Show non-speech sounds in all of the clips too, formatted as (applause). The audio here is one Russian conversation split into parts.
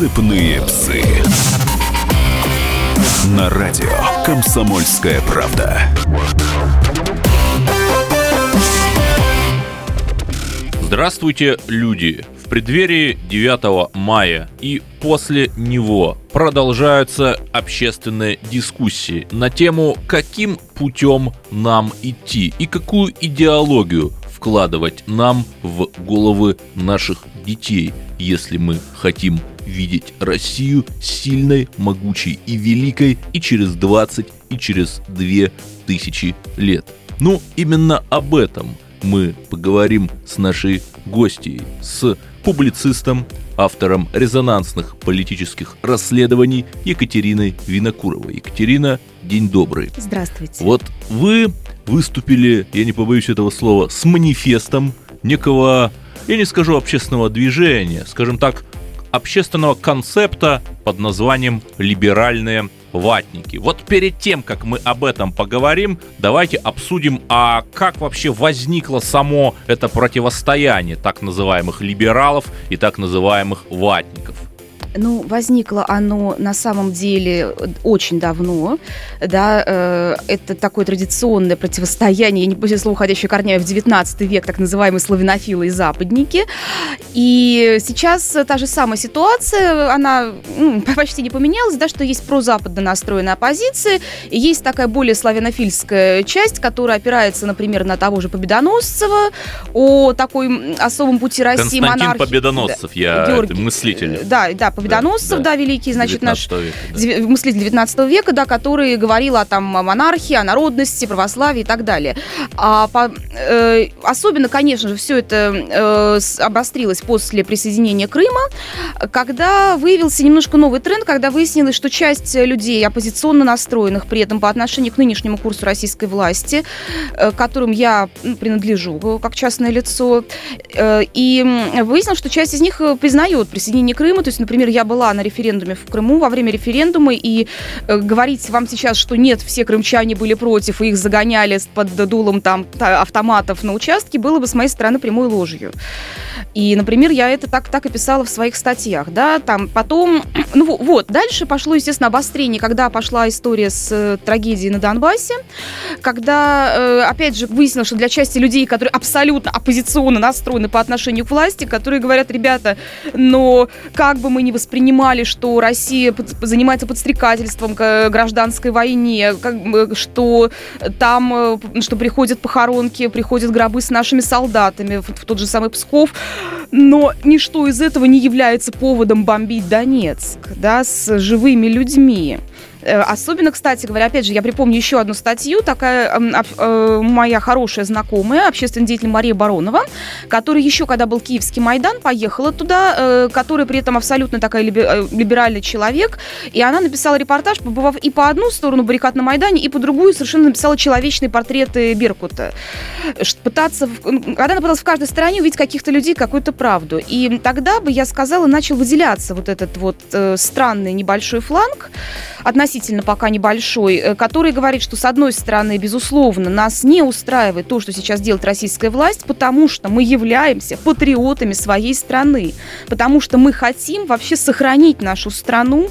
«Цепные псы». На радио «Комсомольская правда». Здравствуйте, люди! В преддверии 9 мая и после него продолжаются общественные дискуссии на тему, каким путем нам идти и какую идеологию вкладывать нам в головы наших детей, если мы хотим видеть Россию сильной, могучей и великой и через 20, и через 2000 лет. Ну, именно об этом мы поговорим с нашей гостьей, с публицистом, автором резонансных политических расследований Екатериной Винокуровой. Екатерина, день добрый. Здравствуйте. Вот вы выступили, я не побоюсь этого слова, с манифестом некого, я не скажу общественного движения, скажем так, общественного концепта под названием «Либеральные ватники». Вот перед тем, как мы об этом поговорим, давайте обсудим, а как вообще возникло само это противостояние так называемых либералов и так называемых ватников. Ну, возникло оно на самом деле очень давно, да, э, это такое традиционное противостояние, не после слова уходящее корнями в 19 век, так называемые славянофилы и западники, и сейчас та же самая ситуация, она ну, (laughs) почти не поменялась, да, что есть прозападно настроенная оппозиция, и есть такая более славянофильская часть, которая опирается, например, на того же Победоносцева, о такой особом пути России, Константин монархии. Победоносцев, я Георгий, мыслитель. Да, да, Победоносцев, да, да, великий, значит, наш века, да. мыслитель 19 века, да, который говорил о там о монархии, о народности, православии и так далее. А, по, э, особенно, конечно же, все это э, обострилось после присоединения Крыма, когда выявился немножко новый тренд, когда выяснилось, что часть людей оппозиционно настроенных при этом по отношению к нынешнему курсу российской власти, э, которым я ну, принадлежу как частное лицо, э, и выяснилось, что часть из них признает присоединение Крыма, то есть, например, я была на референдуме в Крыму во время референдума, и э, говорить вам сейчас, что нет, все крымчане были против, и их загоняли под дулом там автоматов на участке, было бы с моей стороны прямой ложью. И, например, я это так, так и писала в своих статьях, да, там потом, (clears throat) ну вот, дальше пошло, естественно, обострение, когда пошла история с э, трагедией на Донбассе, когда, э, опять же, выяснилось, что для части людей, которые абсолютно оппозиционно настроены по отношению к власти, которые говорят, ребята, но как бы мы ни воспринимали, что Россия под, занимается подстрекательством к гражданской войне, как, что там, э, что приходят похоронки, приходят гробы с нашими солдатами в, в тот же самый Псков, но ничто из этого не является поводом бомбить Донецк, да, с живыми людьми. Э, особенно, кстати говоря, опять же, я припомню еще одну статью, такая э, моя хорошая знакомая, общественный деятель Мария Баронова, которая еще, когда был Киевский Майдан, поехала туда, э, которая при этом абсолютно такая либеральный человек, и она написала репортаж, побывав и по одну сторону баррикад на Майдане, и по другую совершенно написала человечные портреты Беркута. Пытаться, когда она пыталась в каждой стороне увидеть каких-то людей, какую-то правду. И тогда бы, я сказала, начал выделяться вот этот вот странный небольшой фланг, относительно пока небольшой, э, который говорит, что, с одной стороны, безусловно, нас не устраивает то, что сейчас делает российская власть, потому что мы являемся патриотами своей страны, потому что мы хотим вообще сохранить нашу страну.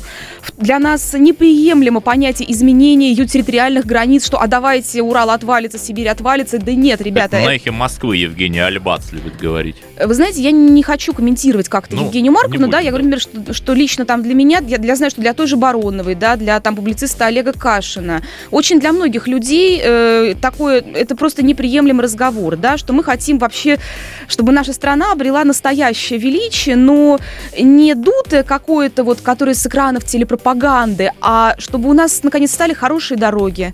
Для нас неприемлемо понятие изменения ее территориальных границ, что «а давайте Урал отвалится, Сибирь отвалится». Да нет, ребята. Это на эхе Москвы Евгений Альбац любит говорить. Вы знаете, я не хочу комментировать как-то ну, Евгению Марковну, да, я говорю, например, что, что лично там для меня, я, я знаю, что для той же Бароновой, да, для там публициста Олега Кашина. Очень для многих людей э, такое, это просто неприемлемый разговор, да, что мы хотим вообще, чтобы наша страна обрела настоящее величие, но не дутое какое-то вот, которое с экранов телепропаганды, а чтобы у нас наконец стали хорошие дороги.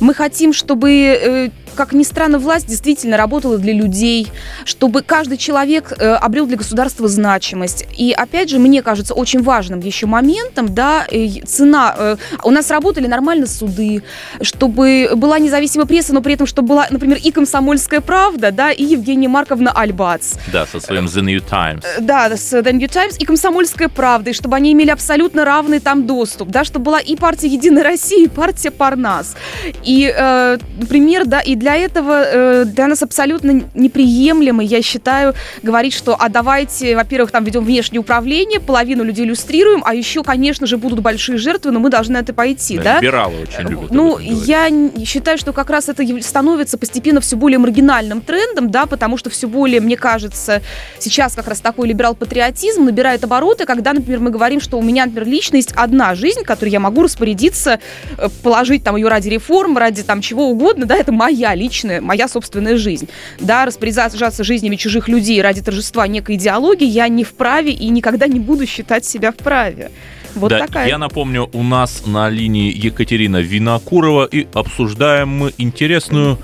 Мы хотим, чтобы э, как ни странно, власть действительно работала для людей, чтобы каждый человек э, обрел для государства значимость. И опять же, мне кажется, очень важным еще моментом, да, э, цена. Э, у нас работали нормально суды, чтобы была независимая пресса, но при этом, чтобы была, например, и «Комсомольская правда», да, и Евгения Марковна Альбац. Да, со своим The New Times. Да, с The New Times и «Комсомольская правда», и чтобы они имели абсолютно равный там доступ, да, чтобы была и партия «Единая Россия», и партия «Парнас». И, э, например, да, и для этого э, для нас абсолютно неприемлемо, я считаю, говорить, что а давайте, во-первых, там ведем внешнее управление, половину людей иллюстрируем, а еще, конечно же, будут большие жертвы, но мы должны на это пойти, да? да? Либералы очень любят. Ну, я считаю, что как раз это становится постепенно все более маргинальным трендом, да, потому что все более, мне кажется, сейчас как раз такой либерал-патриотизм набирает обороты, когда, например, мы говорим, что у меня, например, лично есть одна жизнь, которой я могу распорядиться, э, положить там ее ради реформ, ради там чего угодно, да, это моя личная, моя собственная жизнь. Да, распоряжаться жизнями чужих людей ради торжества некой идеологии я не вправе и никогда не буду считать себя вправе. Вот да, такая. Я напомню, у нас на линии Екатерина Винокурова и обсуждаем мы интересную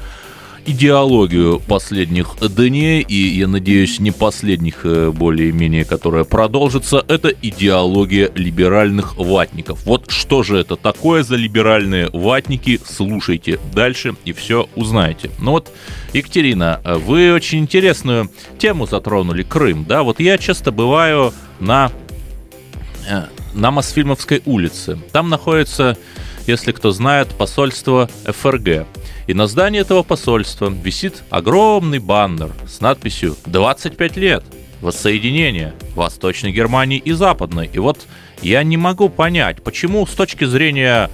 идеологию последних дней, и, я надеюсь, не последних э, более-менее, которая продолжится, это идеология либеральных ватников. Вот что же это такое за либеральные ватники, слушайте дальше и все узнаете. Ну вот, Екатерина, вы очень интересную тему затронули, Крым, да, вот я часто бываю на э, на Мосфильмовской улице. Там находится, если кто знает, посольство ФРГ. И на здании этого посольства висит огромный баннер с надписью «25 лет. Воссоединение Восточной Германии и Западной». И вот я не могу понять, почему с точки зрения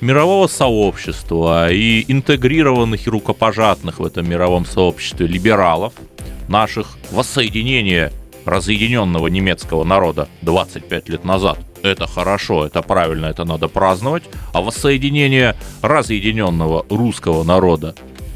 мирового сообщества и интегрированных и рукопожатных в этом мировом сообществе либералов, наших воссоединение разъединенного немецкого народа 25 лет назад – это хорошо, это правильно, это надо праздновать, а воссоединение разъединенного русского народа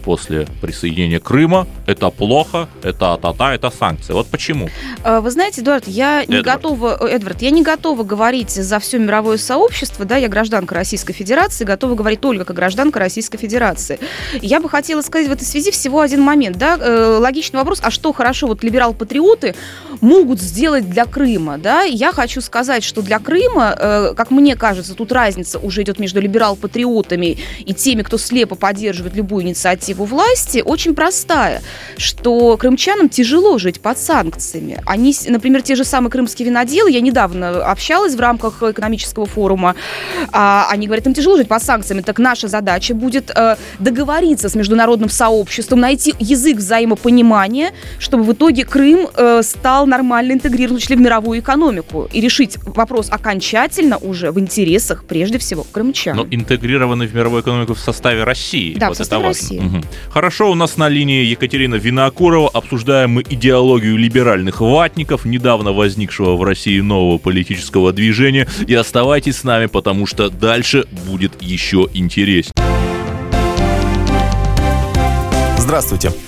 после присоединения Крыма. Это плохо, это атата, это санкции. Вот почему? А, вы знаете, Эдуард, я не Эдвард. готова, Эдвард, я не готова говорить за все мировое сообщество, да, я гражданка Российской Федерации, готова говорить только как гражданка Российской Федерации. Я бы хотела сказать в этой связи всего один момент, да, э, логичный вопрос, а что хорошо вот либерал-патриоты могут сделать для Крыма, да? Я хочу сказать, что для Крыма, э, как мне кажется, тут разница уже идет между либерал-патриотами и теми, кто слепо поддерживает любую инициативу его власти очень простая, что крымчанам тяжело жить под санкциями. Они, например, те же самые крымские виноделы, я недавно общалась в рамках экономического форума, а, они говорят, им тяжело жить под санкциями, так наша задача будет э, договориться с международным сообществом, найти язык взаимопонимания, чтобы в итоге Крым э, стал нормально интегрирован в мировую экономику и решить вопрос окончательно уже в интересах, прежде всего, крымчан. Но интегрированы в мировую экономику в составе России. Да, вот в составе России. Угу. Хорошо, у нас на линии Екатерина Винокурова. Обсуждаем мы идеологию либеральных ватников, недавно возникшего в России нового политического движения. И оставайтесь с нами, потому что дальше будет еще интереснее. Здравствуйте.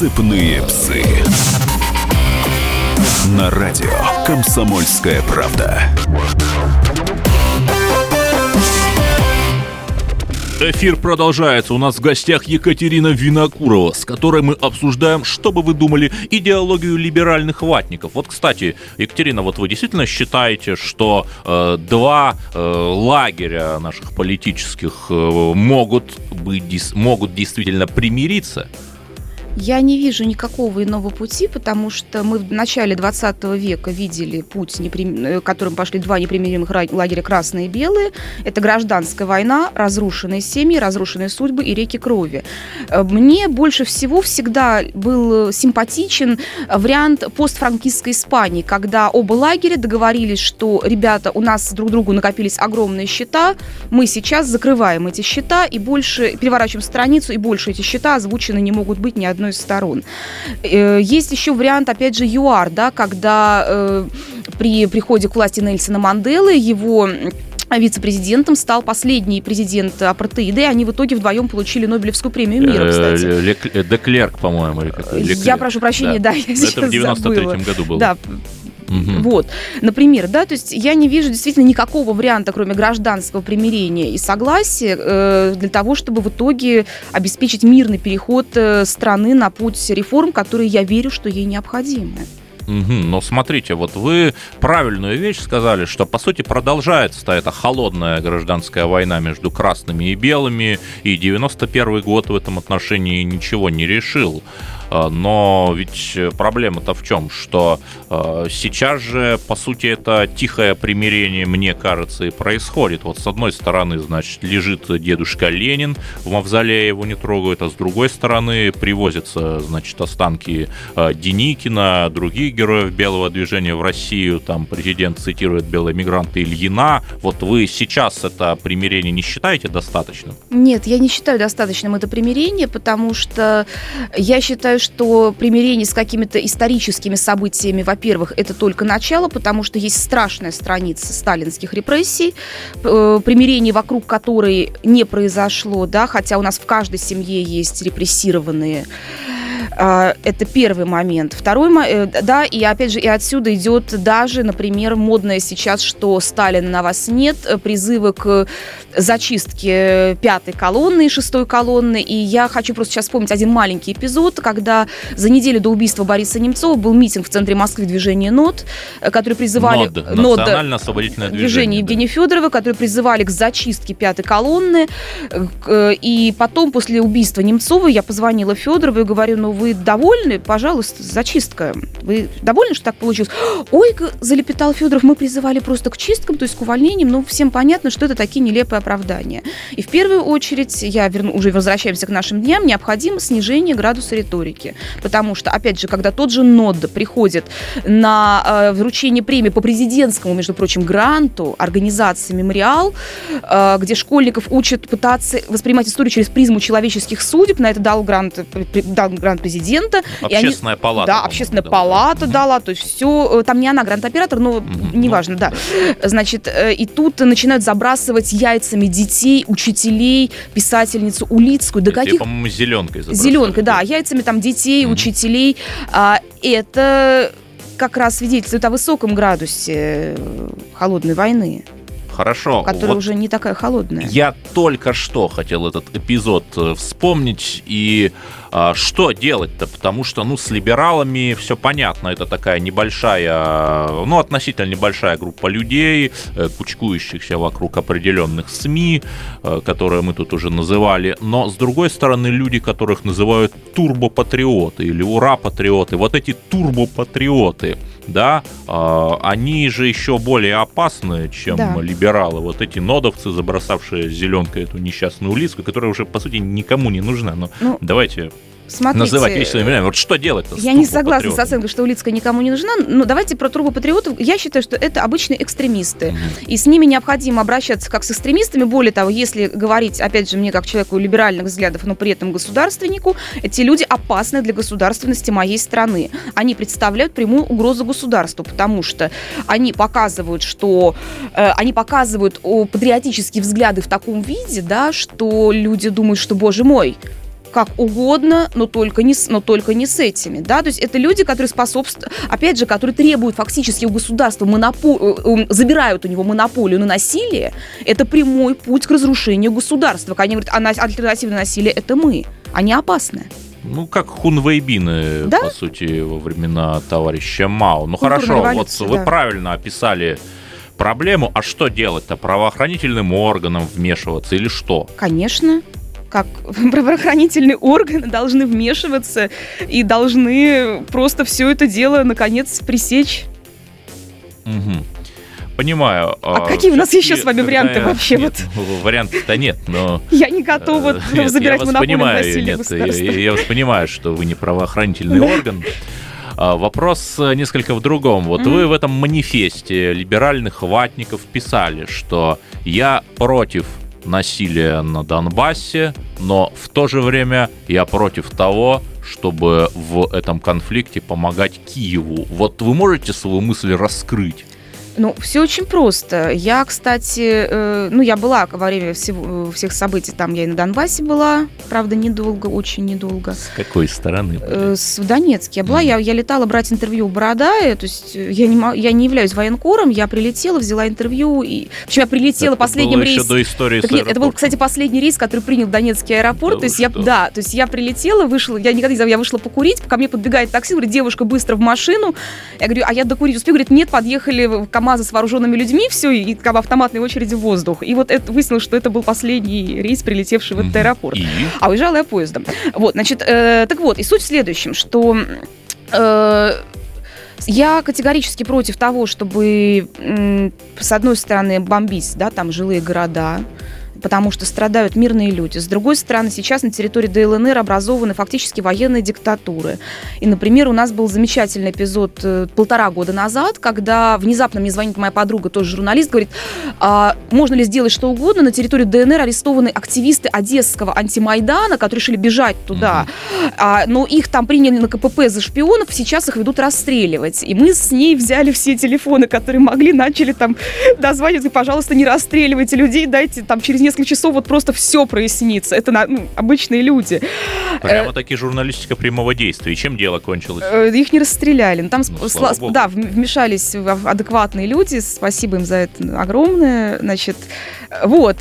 Сыпные псы. На радио «Комсомольская правда». Эфир продолжается. У нас в гостях Екатерина Винокурова, с которой мы обсуждаем, что бы вы думали, идеологию либеральных ватников. Вот, кстати, Екатерина, вот вы действительно считаете, что э, два э, лагеря наших политических э, могут, быть, могут действительно примириться? Я не вижу никакого иного пути, потому что мы в начале 20 века видели путь, неприм... которым пошли два непримиримых лагеря красные и белые. Это гражданская война, разрушенные семьи, разрушенные судьбы и реки крови. Мне больше всего всегда был симпатичен вариант постфранкистской Испании, когда оба лагеря договорились, что, ребята, у нас друг другу накопились огромные счета, мы сейчас закрываем эти счета и больше переворачиваем страницу, и больше эти счета озвучены не могут быть ни одной одной из сторон. Э, есть еще вариант, опять же, ЮАР, да, когда э, при приходе к власти Нельсона Манделы его вице-президентом стал последний президент апартеида, и они в итоге вдвоем получили Нобелевскую премию мира, э, кстати. Деклерк, по-моему, или как? Я прошу прощения, да, я Это в 93-м году было. Да, Мгм. Вот, например, да, то есть я не вижу действительно никакого варианта, кроме гражданского примирения и согласия, э, для того, чтобы в итоге обеспечить мирный переход э, страны на путь реформ, которые я верю, что ей необходимы. Но смотрите, вот вы правильную вещь сказали, что по сути продолжается эта холодная гражданская война между красными и белыми, и 91 год в этом отношении ничего не решил. А, Но ведь проблема-то в чем? Что э, сейчас же, по сути, это тихое примирение, мне кажется, и происходит. Вот с одной стороны, значит, лежит дедушка Ленин, в мавзолее его не трогают, а с другой стороны привозятся, значит, останки э, Деникина, других героев белого движения в Россию. Там президент цитирует белые мигранты Ильина. Вот вы сейчас это примирение не считаете достаточным? Нет, я не считаю достаточным это примирение, потому что я считаю, что примирение с какими-то историческими событиями, во-первых, это только начало, потому что есть страшная страница сталинских репрессий, э, примирение, вокруг которой не произошло, да, хотя у нас в каждой семье есть репрессированные. А, Это первый момент. Второй, э, да, и опять же, и отсюда идет даже, например, модное сейчас, что Сталина на вас нет, э, призывы к зачистке пятой колонны и шестой колонны. И я хочу просто сейчас вспомнить один маленький эпизод, когда за неделю до убийства Бориса Немцова был митинг в центре Москвы движения НОД, э, которые призывали... НОД, НОД, Национально-освободительное движение движение. Евгения Федорова, которые призывали к зачистке пятой колонны. И потом, после убийства Немцова, я позвонила Федоровой и говорю, ну вы довольны? Пожалуйста, зачистка. Вы довольны, что так получилось? Ой, залепетал Федоров, мы призывали просто к чисткам, то есть к увольнениям, но всем понятно, что это такие нелепые оправдания. И в первую очередь, я верну, уже возвращаемся к нашим дням, необходимо снижение градуса риторики. Потому что, опять же, когда тот же НОД приходит на э, вручение премии по президентскому, между прочим, гранту организации «Мемориал», э, где школьников учат пытаться воспринимать историю через призму человеческих судеб, на это дал грант, э, дал грант президента. и они- Общественная палата. да, общественная дала. палата дала, то есть все, там не она грант-оператор, но Мгм. неважно, да. Значит, э, и тут начинают забрасывать яйцами детей, учителей, писательницу Улицкую, тебе, каких по-моему, зеленкой Зеленкой, да, яйцами там детей, Мгм. учителей. А, это как раз свидетельствует о высоком градусе э, холодной войны, Хорошо. которая вот уже не такая холодная. Я только что хотел этот эпизод э, вспомнить и а, что делать-то, потому что, ну, с либералами все понятно, это такая небольшая, ну, относительно небольшая группа людей, э, кучкующихся вокруг определенных СМИ, э, которые мы тут уже называли, но, с другой стороны, люди, которых называют турбопатриоты или ура-патриоты, вот эти турбопатриоты, да, а, они же еще более опасны, чем Да. либералы. Вот эти нодовцы, забросавшие зеленкой эту несчастную улицу, которая уже, по сути, никому не нужна. Но Ну, давайте смотрите, называть вещи своими именами. Вот что делать-то? с Я не согласна с турбопатриотами? оценкой, что Улицкая никому не нужна. Но давайте про турбопатриотов. Я считаю, что это обычные экстремисты. Мгм. И с ними необходимо обращаться как с экстремистами. Более того, если говорить, опять же, мне как человеку либеральных взглядов, но при этом государственнику, эти люди опасны для государственности моей страны. Они представляют прямую угрозу государству, потому что они показывают, что э, они показывают о, патриотические взгляды в таком виде, да, что люди думают, что, боже мой, как угодно, но только не с, но только не с этими, да, то есть это люди, которые способствуют, опять же, которые требуют фактически у государства монопо- э, э, забирают у него монополию на насилие, это прямой путь к разрушению государства. Когда они говорят, а на- альтернатива насилия это мы, они опасны. Ну, как хунвейбины, Да? по сути, во времена товарища Мао. Ну, Культурная хорошо, вот революция, вы да. правильно описали проблему, а что делать-то? Правоохранительным органам вмешиваться или что? Конечно, как (laughs) правоохранительные органы должны вмешиваться и должны просто все это дело, наконец, пресечь. Мгм. Понимаю. А какие у нас еще с вами варианты я- вообще Нет, вариантов-то нет, но... (laughs) Я не готова Э, (laughs) нет, забирать монополию понимаю, нет, государства. Я, я вас понимаю, что вы не правоохранительный орган. А, Вопрос э, несколько в другом. Вот Мгм. вы в этом манифесте либеральных ватников писали, что я против насилия на Донбассе, но в то же время я против того, чтобы в этом конфликте помогать Киеву. Вот вы можете свою мысль раскрыть? Ну, все очень просто. Я, кстати, э, ну, я была во время всего, всех событий, там я и на Донбассе была, правда, недолго, очень недолго. С какой стороны? Э, с, в Донецке я была, я, я летала брать интервью у Бородая, то есть э, я не, я не являюсь военкором, я прилетела, взяла интервью, и... Причем я прилетела это последним было рейсом. до истории Так нет, это был, кстати, последний рейс, который принял Донецкий аэропорт. Да то есть я, что? да, то есть я прилетела, вышла, я никогда не знаю, я вышла покурить, ко мне подбегает такси, говорит, девушка, быстро в машину. Я говорю, а я докурить успею? Говорит, нет, подъехали в КАМАЗы с вооруженными людьми, все, и как автоматной очереди в воздух. И вот это выяснилось, что это был последний рейс, прилетевший в этот аэропорт. А уезжала я поездом. Вот, значит, э, так вот, и суть в следующем, что э, я категорически против того, чтобы, с одной стороны, бомбить, да, там жилые города, потому что страдают мирные люди. С другой стороны, сейчас на территории ДЛНР образованы фактически военные диктатуры. И, например, у нас был замечательный эпизод э, полтора года назад, когда внезапно мне звонит моя подруга, тоже журналист, говорит, а, можно ли сделать что угодно, на территории ДНР арестованы активисты Одесского антимайдана, которые решили бежать туда, А, но их там приняли на КПП за шпионов, сейчас их ведут расстреливать. И мы с ней взяли все телефоны, которые могли, начали там дозванивать, пожалуйста, не расстреливайте людей, дайте там через несколько часов вот просто все прояснится. Это ну, обычные люди. Прямо-таки журналистика прямого действия. И чем дело кончилось? Э, Их не расстреляли. Но там, Ну, сла- богу. да, вм- вмешались адекватные люди. Спасибо им за это огромное. Значит, э, вот.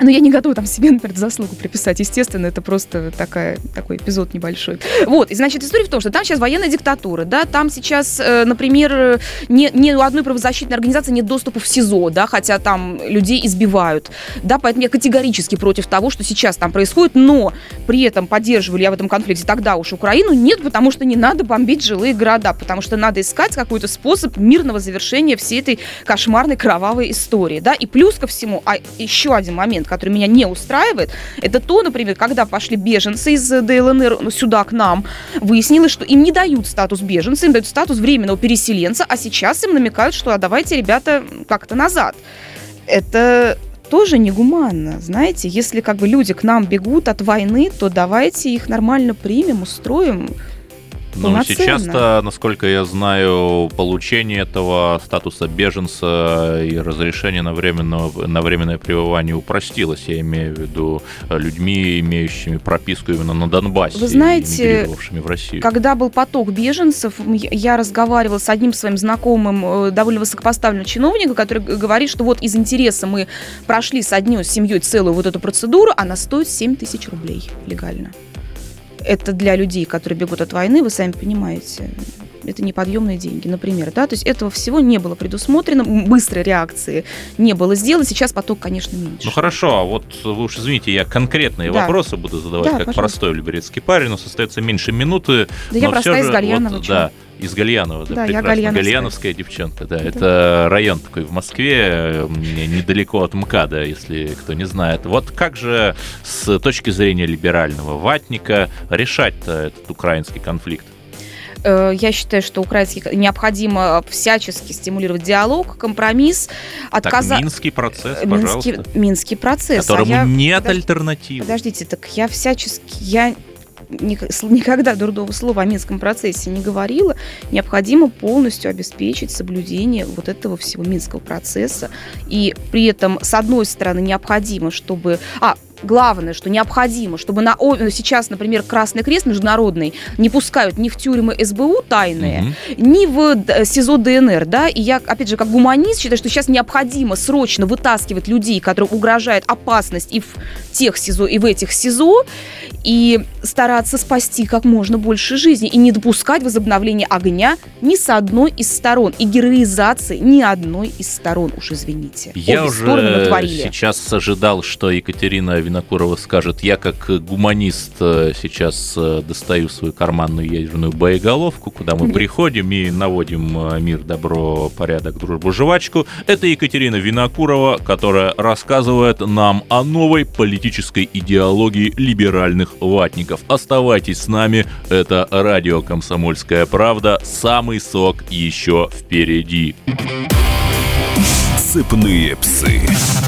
Но я не готова там себе, например, заслугу приписать. Естественно, это просто такая, такой эпизод небольшой. Вот, и значит, история в том, что там сейчас военная диктатура, да, там сейчас, э, например, ни, ни у одной правозащитной организации нет доступа в СИЗО, да, хотя там людей избивают, да, поэтому я категорически против того, что сейчас там происходит, но при этом поддерживали я в этом конфликте тогда уж Украину, нет, потому что не надо бомбить жилые города, потому что надо искать какой-то способ мирного завершения всей этой кошмарной кровавой истории, да, и плюс ко всему, а еще один момент, который меня не устраивает, это то, например, когда пошли беженцы из ДЛНР сюда к нам, выяснилось, что им не дают статус беженца, им дают статус временного переселенца, а сейчас им намекают, что а давайте, ребята, как-то назад. Это тоже негуманно, знаете, если как бы люди к нам бегут от войны, то давайте их нормально примем, устроим. Ну, сейчас-то, насколько я знаю, получение этого статуса беженца и разрешение на, временного, на временное пребывание упростилось. Я имею в виду э, людьми, имеющими прописку именно на Донбассе, Вы знаете, в Россию. Когда был поток беженцев, я- разговаривала с одним своим знакомым, э, довольно высокопоставленным чиновником, который говорит, что вот из интереса мы прошли с одной семьей целую вот эту процедуру, она стоит 7 тысяч рублей легально. Это для людей, которые бегут от войны, вы сами понимаете. Это неподъемные деньги, например. Да? То есть этого всего не было предусмотрено, быстрой реакции не было сделано. Сейчас поток, конечно, меньше. Ну хорошо, а вот вы уж извините, я конкретные Да. вопросы буду задавать, Да, как пожалуйста. простой люберецкий парень, но остается меньше минуты. да я простая из Гальянова. вот, да, из Гальянова, да, Да, прекрасно. гальяновская. Гальяновская девчонка, да, Это район такой в Москве, недалеко от МКАДа, если кто не знает. Вот как же с точки зрения либерального ватника решать-то этот украинский конфликт? Э, Я считаю, что украинский необходимо всячески стимулировать диалог, компромисс, Так, отказа... Минский процесс, Минский, пожалуйста, Минский процесс. А которому я- нет подож- альтернативы. Подождите, так я всячески, я никогда дурного слова о Минском процессе не говорила. Необходимо полностью обеспечить соблюдение вот этого всего Минского процесса. И при этом, с одной стороны, необходимо, чтобы... А, главное, что необходимо, чтобы на, сейчас, например, Красный Крест международный не пускают ни в тюрьмы СБУ тайные, Мгм. ни в д- СИЗО ДНР, да, и я, опять же, как гуманист считаю, что сейчас необходимо срочно вытаскивать людей, которым угрожает опасность и в тех СИЗО, и в этих СИЗО, и стараться спасти как можно больше жизней, и не допускать возобновления огня ни с одной из сторон, и героизации ни одной из сторон, уж извините. Я Обе уже сейчас ожидал, что Екатерина Винокурова скажет, я как гуманист э, сейчас э, достаю свою карманную ядерную боеголовку, куда мы приходим и наводим э, мир, добро, порядок, дружбу, жвачку. Это Екатерина Винокурова, которая рассказывает нам о новой политической идеологии либеральных ватников. Оставайтесь с нами, это радио «Комсомольская правда», самый сок еще впереди. Сыпные псы.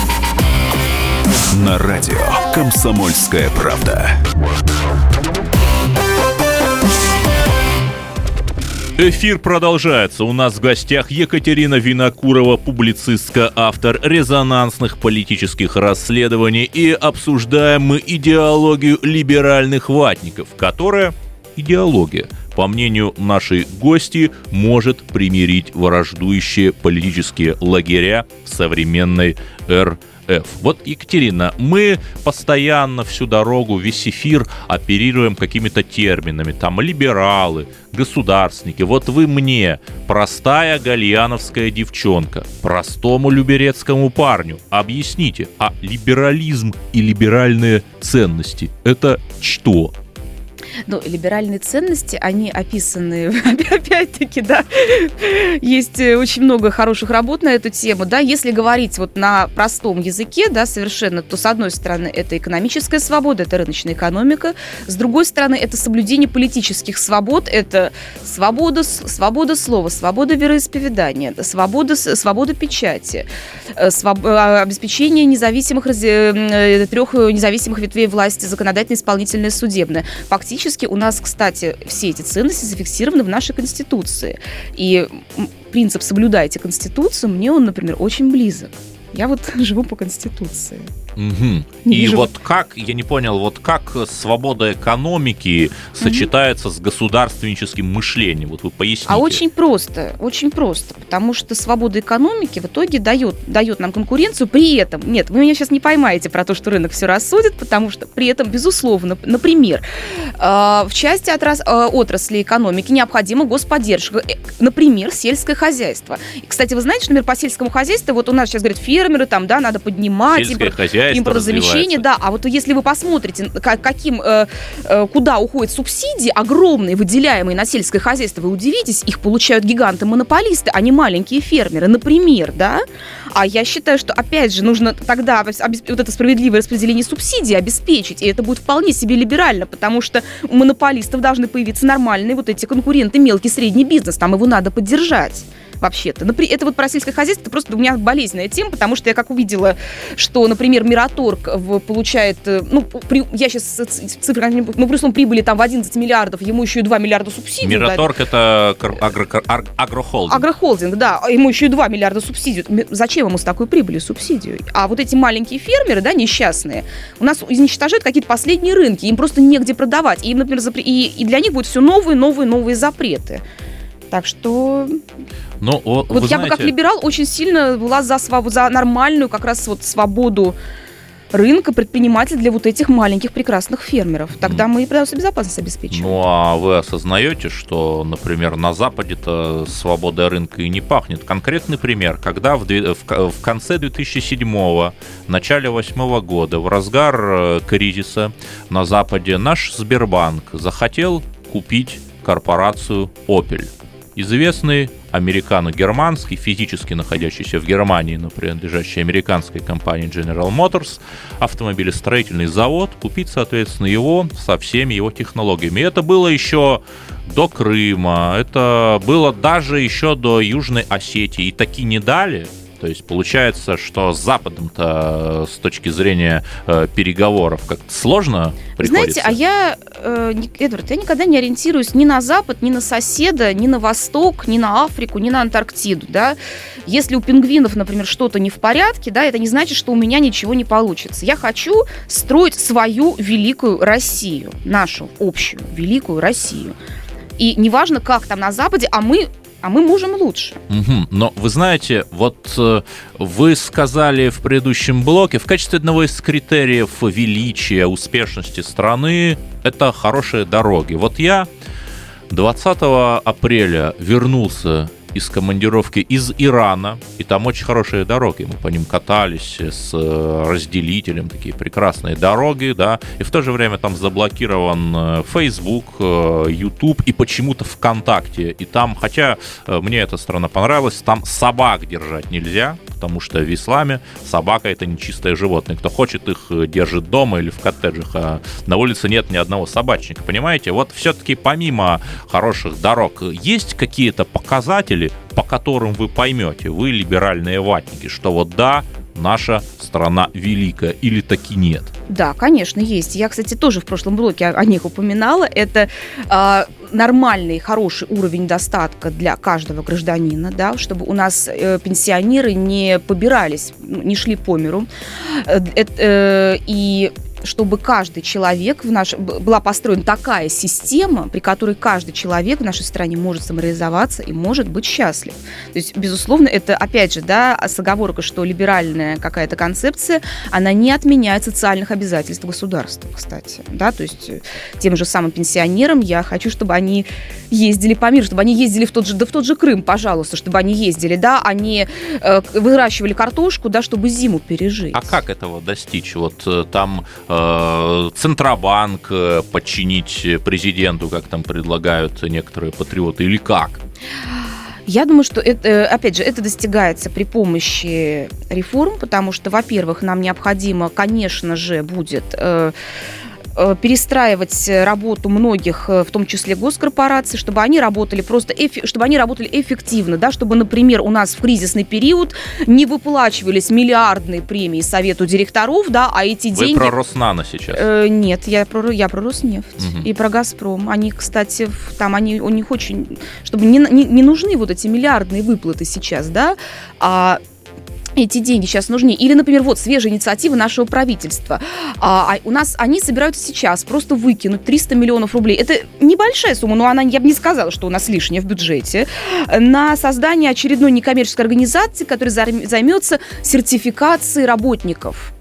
На радио «Комсомольская правда». Эфир продолжается. У нас в гостях Екатерина Винокурова, публицистка, автор резонансных политических расследований. И обсуждаем мы идеологию либеральных ватников, которая идеология, по мнению нашей гости, может примирить враждующие политические лагеря в современной РФ. Вот, Екатерина, мы постоянно всю дорогу, весь эфир оперируем какими-то терминами, там, либералы, государственники. Вот вы мне, простая гальяновская девчонка, простому люберецкому парню, объясните, а либерализм и либеральные ценности – это что? Ну, либеральные ценности, они описаны, (laughs) опять-таки, да, есть э, очень много хороших работ на эту тему, да, если говорить вот на простом языке, да, совершенно, то, с одной стороны, это экономическая свобода, это рыночная экономика, с другой стороны, это соблюдение политических свобод, это свобода, свобода слова, свобода вероисповедания, свобода, свобода печати, э, своб... Э, обеспечение независимых, трех независимых ветвей власти, законодательная, исполнительная, судебная. Фактически Фактически у нас, кстати, все эти ценности зафиксированы в нашей Конституции. И принцип «соблюдайте Конституцию» мне он, например, очень близок. Я вот (laughs) живу по Конституции. Угу. И вижу. вот как, я не понял, вот как свобода экономики сочетается угу. с государственническим мышлением? Вот вы поясните. А очень просто, очень просто, потому что свобода экономики в итоге дает, дает нам конкуренцию, при этом, нет, вы меня сейчас не поймаете про то, что рынок все рассудит, потому что при этом, безусловно, например, в части отрас, отрасли экономики необходима господдержка, э, например, сельское хозяйство. И, кстати, вы знаете, что, например, по сельскому хозяйству, вот у нас сейчас говорят, фермеры, там, да, надо поднимать. Сельское хозяйство импортозамещение, да. А вот если вы посмотрите, каким, э, э, куда уходят субсидии огромные, выделяемые на сельское хозяйство, вы удивитесь, их получают гиганты-монополисты, а не маленькие фермеры, например, да? А я считаю, что, опять же, нужно тогда вот это справедливое распределение субсидий обеспечить, и это будет вполне себе либерально, потому что у монополистов должны появиться нормальные вот эти конкуренты, мелкий, средний бизнес, там его надо поддержать вообще-то. Это вот про сельское хозяйство, это просто у меня болезненная тема, потому что я как увидела, что, например, Мираторг получает, э, ну, при, я сейчас цифры, мы при условном прибыли там в 11 миллиардов, ему еще и 2 миллиарда субсидий. Мираторг дали. это агро, агро, агрохолдинг. Агрохолдинг, да, ему еще и 2 миллиарда субсидий. Зачем ему с такой прибылью субсидию? А вот эти маленькие фермеры, да, несчастные, у нас изничтожают какие-то последние рынки, им просто негде продавать. И, им, например, запр... и, и для них будут все новые, новые, новые запреты. Так что... Но, о, вот я знаете... бы как либерал очень сильно была за, свободу, за нормальную как раз вот свободу рынка предпринимателей для вот этих маленьких прекрасных фермеров. Тогда мы и безопасность обеспечим. Ну а вы осознаете, что, например, на Западе-то свобода рынка и не пахнет? Конкретный пример. Когда в, в, в конце 2007-го, начале 2008 года, в разгар э, кризиса на Западе наш Сбербанк захотел купить корпорацию Opel известный американо-германский, физически находящийся в Германии, но принадлежащий американской компании General Motors, автомобилестроительный завод, купить, соответственно, его со всеми его технологиями. И это было еще до Крыма, это было даже еще до Южной Осетии. И таки не дали, то есть получается, что с Западом-то с точки зрения э, переговоров как-то сложно приходится. Знаете, а я, э, Эдвард, я никогда не ориентируюсь ни на Запад, ни на соседа, ни на Восток, ни на Африку, ни на Антарктиду, да. Если у пингвинов, например, что-то не в порядке, да, это не значит, что у меня ничего не получится. Я хочу строить свою великую Россию, нашу общую великую Россию. И неважно, как там на Западе, а мы а мы можем лучше. Угу. Но вы знаете, вот э, вы сказали в предыдущем блоке, в качестве одного из критериев величия, успешности страны, это хорошие дороги. Вот я 20 апреля вернулся из командировки из Ирана, и там очень хорошие дороги, мы по ним катались с э, разделителем, такие прекрасные дороги, да, и в то же время там заблокирован э, Facebook, э, YouTube и почему-то ВКонтакте, и там, хотя мне эта страна понравилась, там собак держать нельзя, потому что в исламе собака это нечистое животное. Кто хочет, их держит дома или в коттеджах, а на улице нет ни одного собачника, понимаете? Вот все-таки помимо хороших дорог, есть какие-то показатели, по которым вы поймете, вы либеральные ватники, что вот да, наша страна великая или таки нет? Да, конечно, есть. Я, кстати, тоже в прошлом блоке о, них упоминала. Это э, нормальный, хороший уровень достатка для каждого гражданина, да, чтобы у нас э, пенсионеры не побирались, не шли по миру. Э, э, и чтобы каждый человек в наш... была построена такая система, при которой каждый человек в нашей стране может самореализоваться и может быть счастлив. То есть, безусловно, это, опять же, да, с оговоркой, что либеральная какая-то концепция, она не отменяет социальных обязательств государства, кстати. Да? То есть э, тем же самым пенсионерам я хочу, чтобы они ездили по миру, чтобы они ездили в тот же, да в тот же Крым, пожалуйста, чтобы они ездили, да, они э, выращивали картошку, да, чтобы зиму пережить. А как этого достичь? Вот э, там Центробанк э, подчинить президенту, как там предлагают некоторые патриоты, или как? Я думаю, что это, э, опять же, это достигается при помощи реформ, потому что, во-первых, нам необходимо, конечно же, будет Э, перестраивать работу многих, э, в том числе госкорпораций, чтобы они работали просто, эфи, чтобы они работали эффективно, да, чтобы, например, у нас в кризисный период не выплачивались миллиардные премии Совету директоров, да, а эти Вы деньги... про Роснано сейчас? Э, нет, я про, я про Роснефть угу. и про Газпром. Они, кстати, там они, у них очень... Чтобы не, не, не нужны вот эти миллиардные выплаты сейчас, да, а эти деньги сейчас нужны. Или, например, вот свежая инициатива нашего правительства. А, а у нас они собираются сейчас просто выкинуть 300 миллионов рублей. Это небольшая сумма, но она, я бы не сказала, что у нас лишняя в бюджете. На создание очередной некоммерческой организации, которая займется сертификацией работников.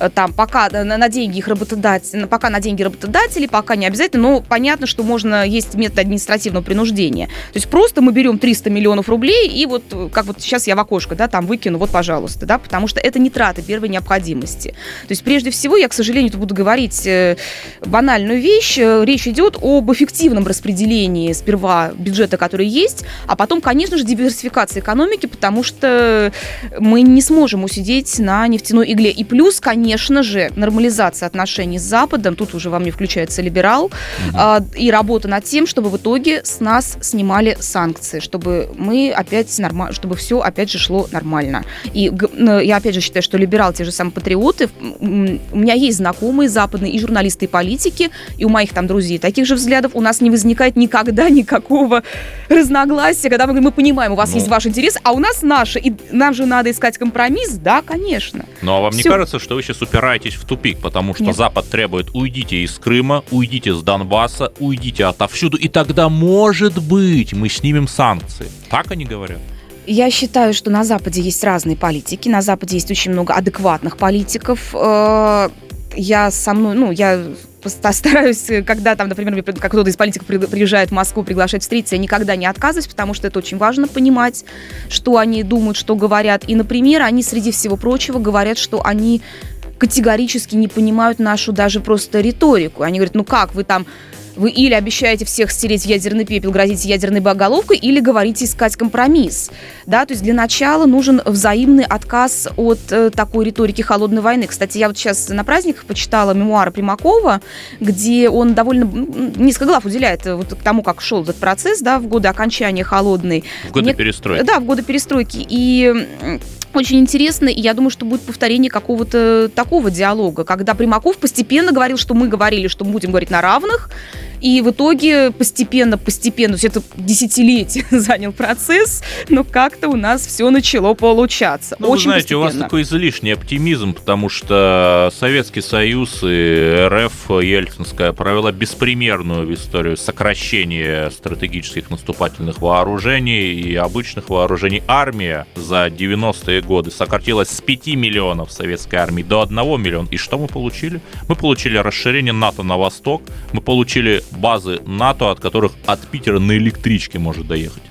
Э, там пока на, деньги их работодателей, пока на деньги работодателей, пока не обязательно, но понятно, что можно, есть метод административного принуждения. То есть просто мы берем 300 миллионов рублей и вот, э, как вот сейчас я в окошко, да, там выкину, вот, пожалуйста, да, потому что это не траты первой необходимости. То есть прежде всего, я, к сожалению, буду говорить э, банальную вещь, речь идет об эффективном распределении сперва бюджета, который есть, а потом, конечно же, диверсификации экономики, потому что мы не сможем усидеть на нефтяной игле. И плюс, конечно, конечно же, нормализация отношений с Западом, тут уже во мне включается либерал, угу. а, и работа над тем, чтобы в итоге с нас снимали санкции, чтобы мы опять нормально, чтобы все опять же шло нормально. И я опять же считаю, что либерал, те же самые патриоты, у меня есть знакомые западные и журналисты, и политики, и у моих там друзей таких же взглядов, у нас не возникает никогда (laughs) никакого разногласия, когда мы говорим, мы понимаем, у вас ну. есть ваш интерес, а у нас наши, и нам же надо искать компромисс, да, конечно. Ну а вам Все. не кажется, что вы сейчас упираетесь в тупик, потому что Нет. Запад требует уйдите из Крыма, уйдите с Донбасса, уйдите отовсюду, и тогда, может быть, мы снимем санкции. Так они говорят? Я считаю, что на Западе есть разные политики, на Западе есть очень много адекватных политиков. Э, я со мной, ну, я стараюсь, когда там, например, как кто-то из политиков приезжает в Москву, приглашать встретиться, я никогда не отказываюсь, потому что это очень важно понимать, что они думают, что говорят. И, например, они, среди всего прочего, говорят, что они категорически не понимают нашу даже просто риторику. Они говорят, ну как вы там вы или обещаете всех стереть в ядерный пепел, грозите ядерной боголовкой, или говорите искать компромисс. Да, то есть для начала нужен взаимный отказ от э, такой риторики холодной войны. Кстати, я вот сейчас на праздниках почитала мемуары Примакова, где он довольно несколько глав уделяет э, вот к тому, как шел этот процесс, да, в годы окончания холодной. В годы Мне... перестройки. Да, в годы перестройки. И очень интересно, и я думаю, что будет повторение какого-то такого диалога, когда Примаков постепенно говорил, что мы говорили, что мы будем говорить на равных, и в итоге постепенно, постепенно, то есть это десятилетие (laughs) занял процесс, но как-то у нас все начало получаться. Ну, Очень вы знаете, постепенно. у вас такой излишний оптимизм, потому что Советский Союз и РФ Ельцинская провела беспримерную в историю сокращение стратегических наступательных вооружений и обычных вооружений. Армия за 90-е годы сократилась с 5 миллионов советской армии до 1 миллиона. И что мы получили? Мы получили расширение НАТО на восток, мы получили базы НАТО, от которых от Питера на электричке может доехать.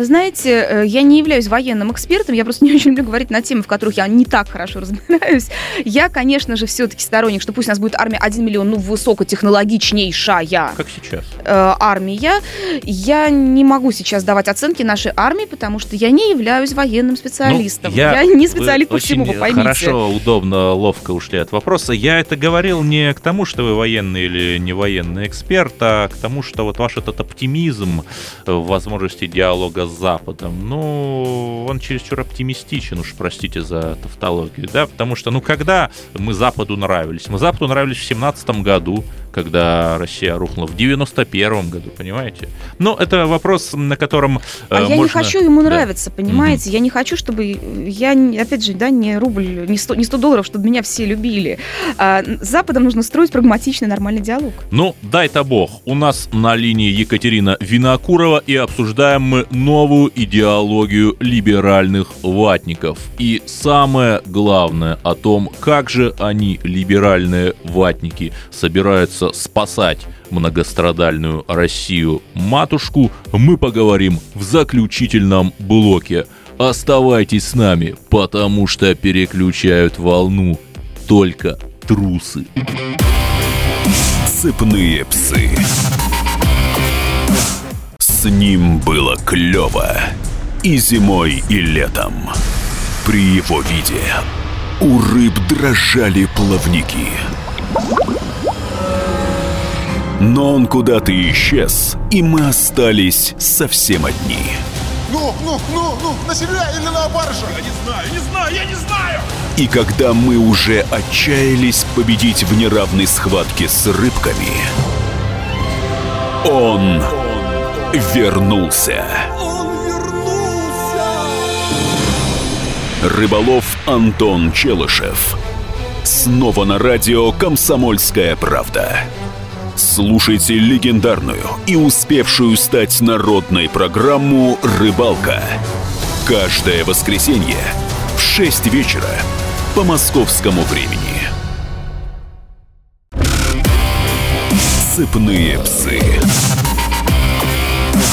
Вы знаете, э, я не являюсь военным экспертом, я просто не очень люблю говорить на темы, в которых я не так хорошо разбираюсь. Я, конечно же, все-таки сторонник, что пусть у нас будет армия 1 миллион, ну, высокотехнологичнейшая Как сейчас. э, армия. Я не могу сейчас давать оценки нашей армии, потому что я не являюсь военным специалистом. Ну, я, не специалист по всему, вы поймите. Хорошо, удобно, ловко ушли от вопроса. Я это говорил не к тому, что вы военный или не военный эксперт, а к тому, что вот ваш этот оптимизм в возможности диалога с Западом, ну, он чересчур оптимистичен, уж простите за тавтологию, да, потому что, ну, когда мы Западу нравились? Мы Западу нравились в 17 году, когда Россия рухнула в 91 году, понимаете? Ну, это вопрос, на котором э, А я не можно- хочу ему Да. нравиться, понимаете? Я не хочу, чтобы я, опять же, да, не рубль, не 100, не 100 долларов, чтобы меня все любили. А, с Западом нужно строить прагматичный, нормальный диалог. Ну, дай-то бог, у нас на линии Екатерина Винокурова и обсуждаем мы новую идеологию либеральных ватников. И самое главное о том, как же они, либеральные ватники, собираются спасать многострадальную Россию матушку, мы поговорим в заключительном блоке. Оставайтесь с нами, потому что переключают волну только трусы. Цепные псы. С ним было клево. И зимой, и летом. При его виде у рыб дрожали плавники. Но он куда-то исчез, и мы остались совсем одни. Ну, ну, ну, ну, на себя или на баржу? И когда мы уже отчаялись победить в неравной схватке с рыбками, он вернулся. Рыболов Антон Челышев. Снова на радио «Комсомольская правда». Слушайте легендарную и успевшую стать народной программу «Рыбалка». Каждое воскресенье в 6 вечера по московскому времени. Цепные псы.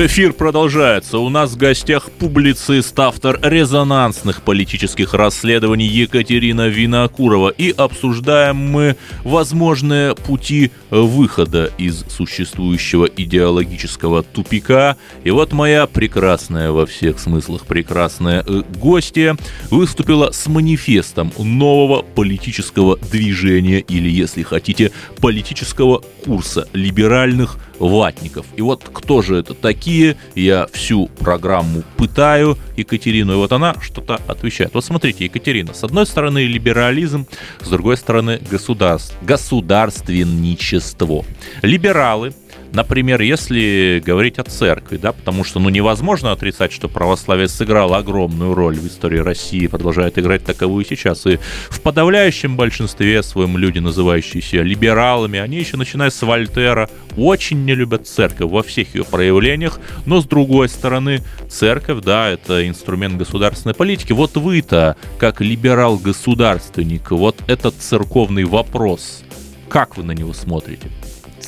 Эфир продолжается. У нас в гостях публицист, автор резонансных политических расследований Екатерина Винокурова. И обсуждаем мы возможные пути выхода из существующего идеологического тупика. И вот моя прекрасная во всех смыслах прекрасная э, гостья выступила с манифестом нового политического движения или, если хотите, политического курса либеральных ватников. И вот кто же это такие? Я всю программу пытаю Екатерину, и вот она что-то отвечает. Вот смотрите, Екатерина, с одной стороны либерализм, с другой стороны государств, государственничество. Либералы, Например, если говорить о церкви, да, потому что ну, невозможно отрицать, что православие сыграло огромную роль в истории России, продолжает играть таковую сейчас. И в подавляющем большинстве своем люди, называющие себя либералами, они еще начиная с Вольтера, очень не любят церковь во всех ее проявлениях, но с другой стороны, церковь, да, это инструмент государственной политики. Вот вы-то, как либерал-государственник, вот этот церковный вопрос, как вы на него смотрите?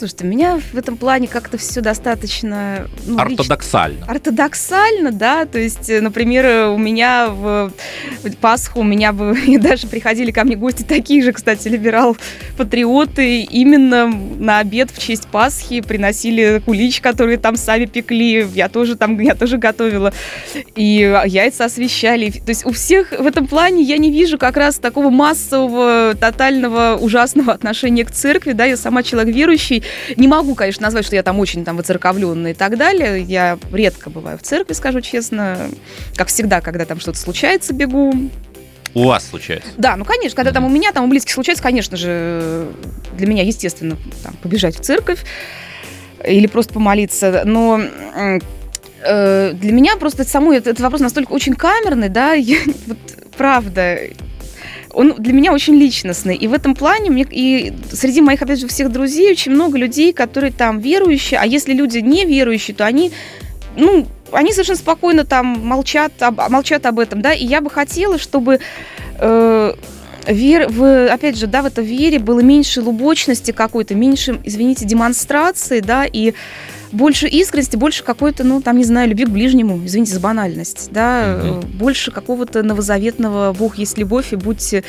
Слушайте, у меня в этом плане как-то все достаточно... ну, лично- Ортодоксально. Ортодоксально, да, то есть, э, например, э, у меня в в Пасху у меня бы (laughs) и даже приходили ко мне гости такие же, кстати, либерал-патриоты, именно на обед в честь Пасхи приносили кулич, которые там сами пекли, я тоже там, я тоже готовила, и э, яйца освещали, то есть у всех в этом плане я не вижу как раз такого массового, тотального, ужасного отношения к церкви, да, я сама человек верующий, не могу, конечно, назвать, что я там очень там выцерковленная и так далее. Я редко бываю в церкви, скажу честно. Как всегда, когда там что-то случается, бегу. У вас случается. Да, ну, конечно, когда там у меня, там у близких случается, конечно же, для меня, естественно, там, побежать в церковь или просто помолиться. Но э, для меня просто самой этот вопрос настолько очень камерный, да, (laughs) я, вот правда, он для меня очень личностный. И в этом плане мне и среди моих, опять же, всех друзей очень много людей, которые там верующие, а если люди не верующие, то они, ну, они совершенно спокойно там молчат, об, молчат об этом, да, и я бы хотела, чтобы э, вер, в, опять же, да, в этой вере было меньше лубочности какой-то, меньше, извините, демонстрации, да, и больше искренности, больше какой-то, ну, там, не знаю, любви к ближнему, извините за банальность, да, Мгм. больше какого-то новозаветного «Бог есть любовь» и будьте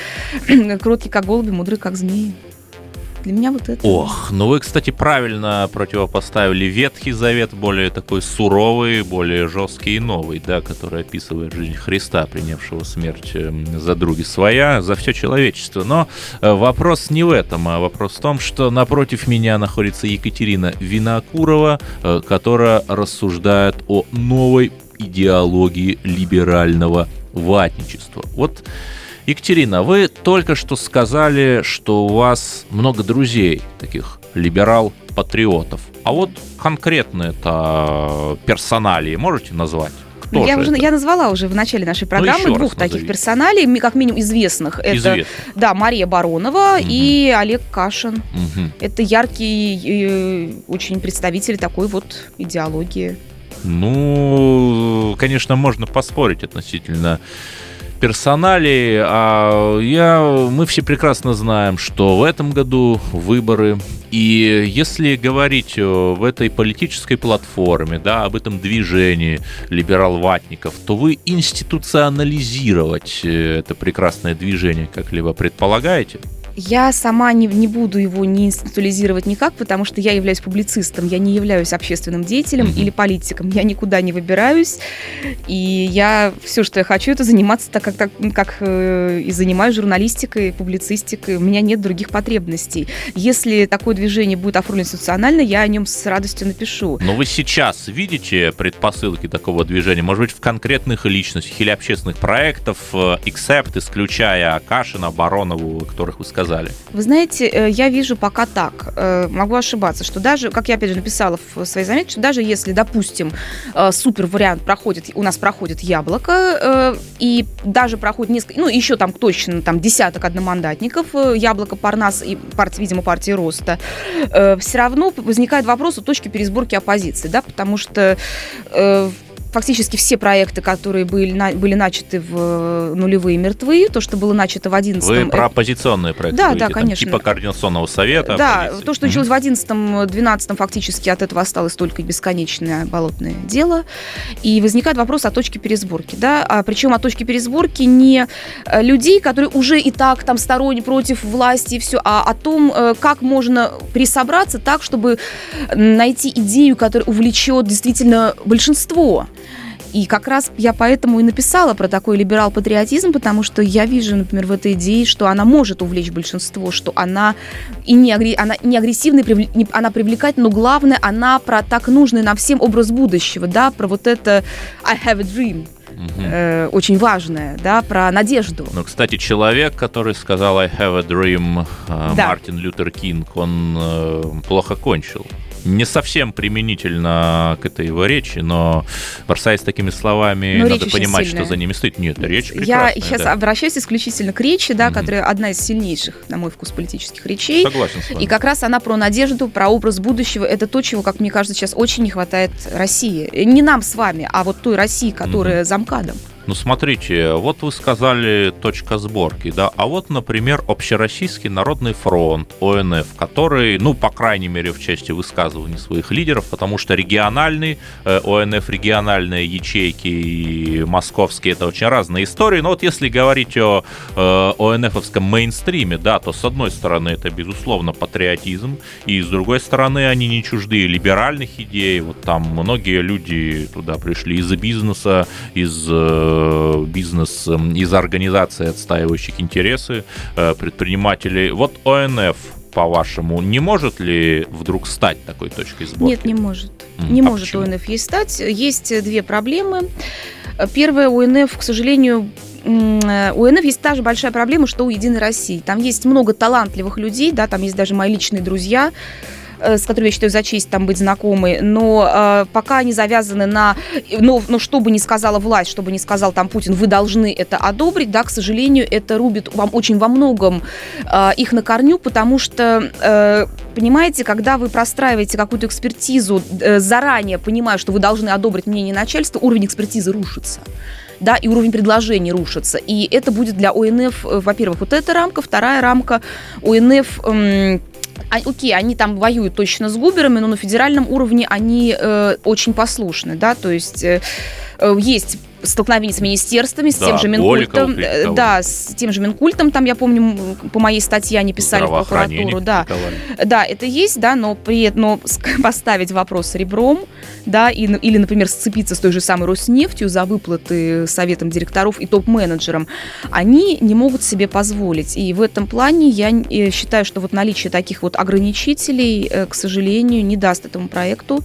(clears throat) кроткие, как голуби, мудры, как змеи. Для меня вот это. Ох, ну вы, кстати, правильно противопоставили Ветхий Завет, более такой суровый, более жесткий и новый, да, который описывает жизнь Христа, принявшего смерть эм, за други своя, за все человечество. Но э, вопрос не в этом, а вопрос в том, что напротив меня находится Екатерина Винокурова, э, которая рассуждает о новой идеологии либерального ватничества. Вот Екатерина, вы только что сказали, что у вас много друзей, таких либерал-патриотов. А вот конкретно это персоналии можете назвать? Кто Ну, я, же уже, это? я назвала уже в начале нашей программы еще раз двух таких назовите. персоналей, как минимум известных. Это, Известно. да, Мария Баронова Мгм. и Олег Кашин. Мгм. Это яркие, э, очень представители такой вот идеологии. Ну, конечно, можно поспорить относительно персоналей, а я, мы все прекрасно знаем, что в этом году выборы, и если говорить в этой политической платформе, да, об этом движении либерал-ватников, то вы институционализировать э, это прекрасное движение как-либо предполагаете? Я сама не, не буду его не институализировать никак, потому что я являюсь публицистом, я не являюсь общественным деятелем Мгм. или политиком, я никуда не выбираюсь, и я все, что я хочу, это заниматься так, как, так, как э, и занимаюсь журналистикой, публицистикой, у меня нет других потребностей. Если такое движение будет оформлено институционально, я о нем с радостью напишу. Но вы сейчас видите предпосылки такого движения, может быть, в конкретных личностях или общественных проектов, э, Accept, исключая Кашина, Баронову, которых вы сказали? Вы знаете, э, я вижу пока так, э, могу ошибаться, что даже, как я опять же написала в своей заметке, что даже если, допустим, э, супер вариант проходит, у нас проходит яблоко, и даже проходит несколько, ну, еще там точно там десяток одномандатников, яблоко, Парнас и партия, видимо, партии Роста, все равно возникает вопрос о точке пересборки оппозиции, да, потому что фактически все проекты, которые были, на- были начаты в э, нулевые мертвы, то, что было начато в 11 Вы про оппозиционные проекты Да, говорите, да, там конечно. типа Координационного совета. Да, оппозиции. то, что началось в 11-12 фактически от этого осталось только бесконечное болотное дело. И возникает вопрос о точке пересборки. Да? А, причем о точке пересборки не э, людей, которые уже и так там сторонние против власти и все, а о том, э, как можно пересобраться так, чтобы найти идею, которая увлечет действительно большинство. И как раз я поэтому и написала про такой либерал-патриотизм, потому что я вижу, например, в этой идее, что она может увлечь большинство, что она и не, агре- она не агрессивная, не- она привлекательна, но главное, она про так нужный нам всем образ будущего, да, про вот это I have a dream, Мгм. э, очень важное, да, про надежду. Ну, кстати, человек, который сказал I have a dream, э, Да. Мартин Лютер Кинг, он э, плохо кончил. Не совсем применительно к этой его речи, но бросаясь такими словами, Но надо речь очень понимать, сильная. что за ними стоит. Нет, речь Я прекрасная. сейчас да. обращаюсь исключительно к речи, да, Мгм. которая одна из сильнейших, на мой вкус, политических речей. Согласен с вами. И как раз она про надежду, про образ будущего. Это то, чего, как мне кажется, сейчас очень не хватает России. Не нам с вами, а вот той России, которая за МКАДом. Ну, смотрите, вот вы сказали точка сборки, да, а вот, например, Общероссийский народный фронт, ОНФ, который, ну, по крайней мере, в части высказываний своих лидеров, потому что региональный, э, ОНФ, региональные ячейки и московские, это очень разные истории, но вот если говорить о э, ОНФовском мейнстриме, да, то с одной стороны это, безусловно, патриотизм, и с другой стороны они не чужды либеральных идей, вот там многие люди туда пришли из бизнеса, из э, бизнес, э, из организаций, отстаивающих интересы э, предпринимателей. Вот ОНФ, по-вашему, не может ли вдруг стать такой точкой сборки? Нет, не может. Не а может почему? ОНФ ей стать. Есть э, две проблемы. Э, Первая, у ОНФ, к сожалению, э, у ОНФ есть та же большая проблема, что у Единой России. Там есть много талантливых людей, да, там есть даже мои личные друзья, э, с которыми я считаю за честь там быть знакомы, но э, пока они завязаны на, но, но что бы ни сказала власть, что бы ни сказал там Путин, вы должны это одобрить, да, к сожалению, это рубит вам очень во многом э, их на корню, потому что, э, понимаете, когда вы простраиваете какую-то экспертизу, э, заранее понимая, что вы должны одобрить мнение начальства, уровень экспертизы рушится. да, и уровень предложений рушится. И это будет для ОНФ, э, во-первых, вот эта рамка, вторая рамка ОНФ... Эм, а, окей, они там воюют точно с губерами, но на федеральном уровне они э, очень послушны, да, то есть э, э есть столкновений с министерствами, с да, тем же Минкультом. Э, да, с тем же Минкультом, там, я помню, по моей статье они писали в прокуратуру. Да. да, это есть, да, но при этом но поставить вопрос ребром, да, и, или, например, сцепиться с той же самой Роснефтью за выплаты советом директоров и топ-менеджерам, они не могут себе позволить. И в этом плане я э, считаю, что вот наличие таких вот ограничителей, э, к сожалению, не даст этому проекту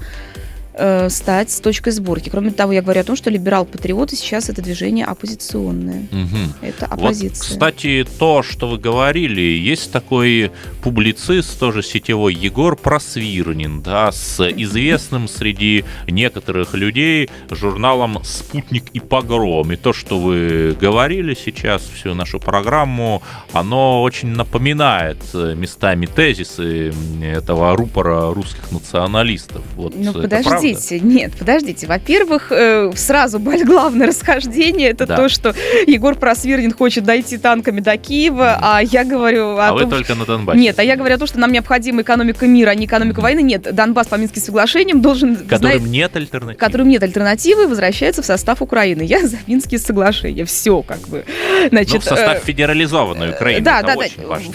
э, стать с точкой сборки. Кроме того, я говорю о том, что либерал-патриоты сейчас это движение оппозиционное. Угу. Это оппозиция. Вот, кстати, то, что вы говорили, есть такой публицист, тоже сетевой Егор Просвирнин, да, с известным среди некоторых людей журналом «Спутник и погром». И то, что вы говорили сейчас, всю нашу программу, оно очень напоминает местами тезисы этого рупора русских националистов. Вот ну, подожди, подождите, нет, подождите. Во-первых, э, сразу (laughs) главное расхождение это да. то, что Егор Просвирнин хочет дойти танками до Киева, а я говорю о а том, вы только на Донбассе. Нет, а я говорю о том, что нам необходима экономика мира, а не экономика войны. Нет, Донбасс по Минским соглашениям должен... Которым знать, нет альтернативы. Которым нет альтернативы, возвращается в состав Украины. Я за Минские соглашения. Все как бы. Значит, ну, в состав э, федерализованной Украины. Да, да, да.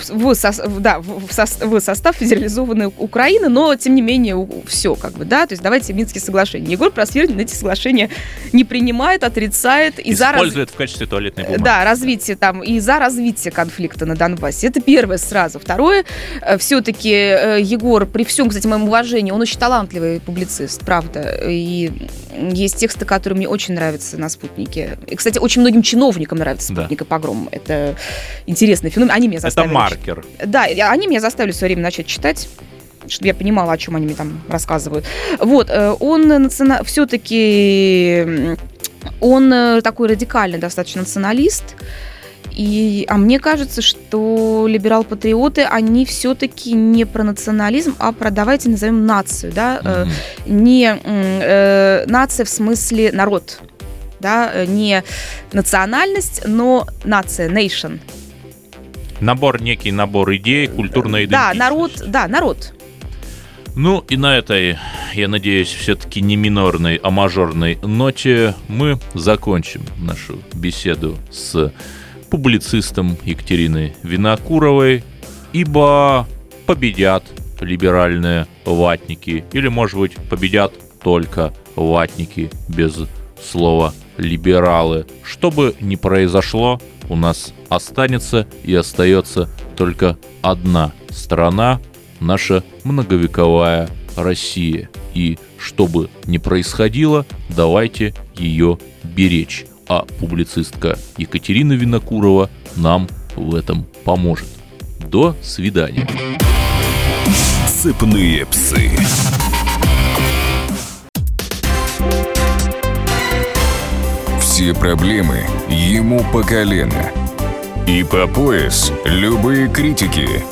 В, в, да, в, в состав федерализованной Украины, но тем не менее все как бы, да. То есть давайте Минские соглашения. Егор Просвирнин эти соглашения не принимает, отрицает. И Использует за... в качестве туалетной бумаги. Да, развитие там, и за развитие конфликта на Донбассе. Это первое сразу. Второе, э, все-таки э, Егор, при всем, кстати, моем уважении, он очень талантливый публицист, правда. И есть тексты, которые мне очень нравятся на «Спутнике». И, кстати, очень многим чиновникам нравится «Спутник» да. и «Погром». Это интересный феномен. Они меня заставили... Это маркер. Да, они меня заставили в свое время начать читать чтобы я понимала, о чем они мне там рассказывают. Вот, э, он национа... все-таки он э, такой радикальный достаточно националист, и, а мне кажется, что либерал-патриоты, они все-таки не про национализм, а про, давайте назовем нацию, да, mm-hmm. не э, нация в смысле народ, да, не национальность, но нация, nation. Набор, некий набор идей, культурной идентичности. Да, народ, да, народ. Ну и на этой, я надеюсь, все-таки не минорной, а мажорной ноте мы закончим нашу беседу с публицистом Екатериной Винокуровой, ибо победят либеральные ватники, или, может быть, победят только ватники без слова либералы. Что бы ни произошло, у нас останется и остается только одна страна, наша многовековая Россия. И что бы ни происходило, давайте ее беречь. А публицистка Екатерина Винокурова нам в этом поможет. До свидания. Цепные псы. Все проблемы ему по колено. И по пояс любые критики –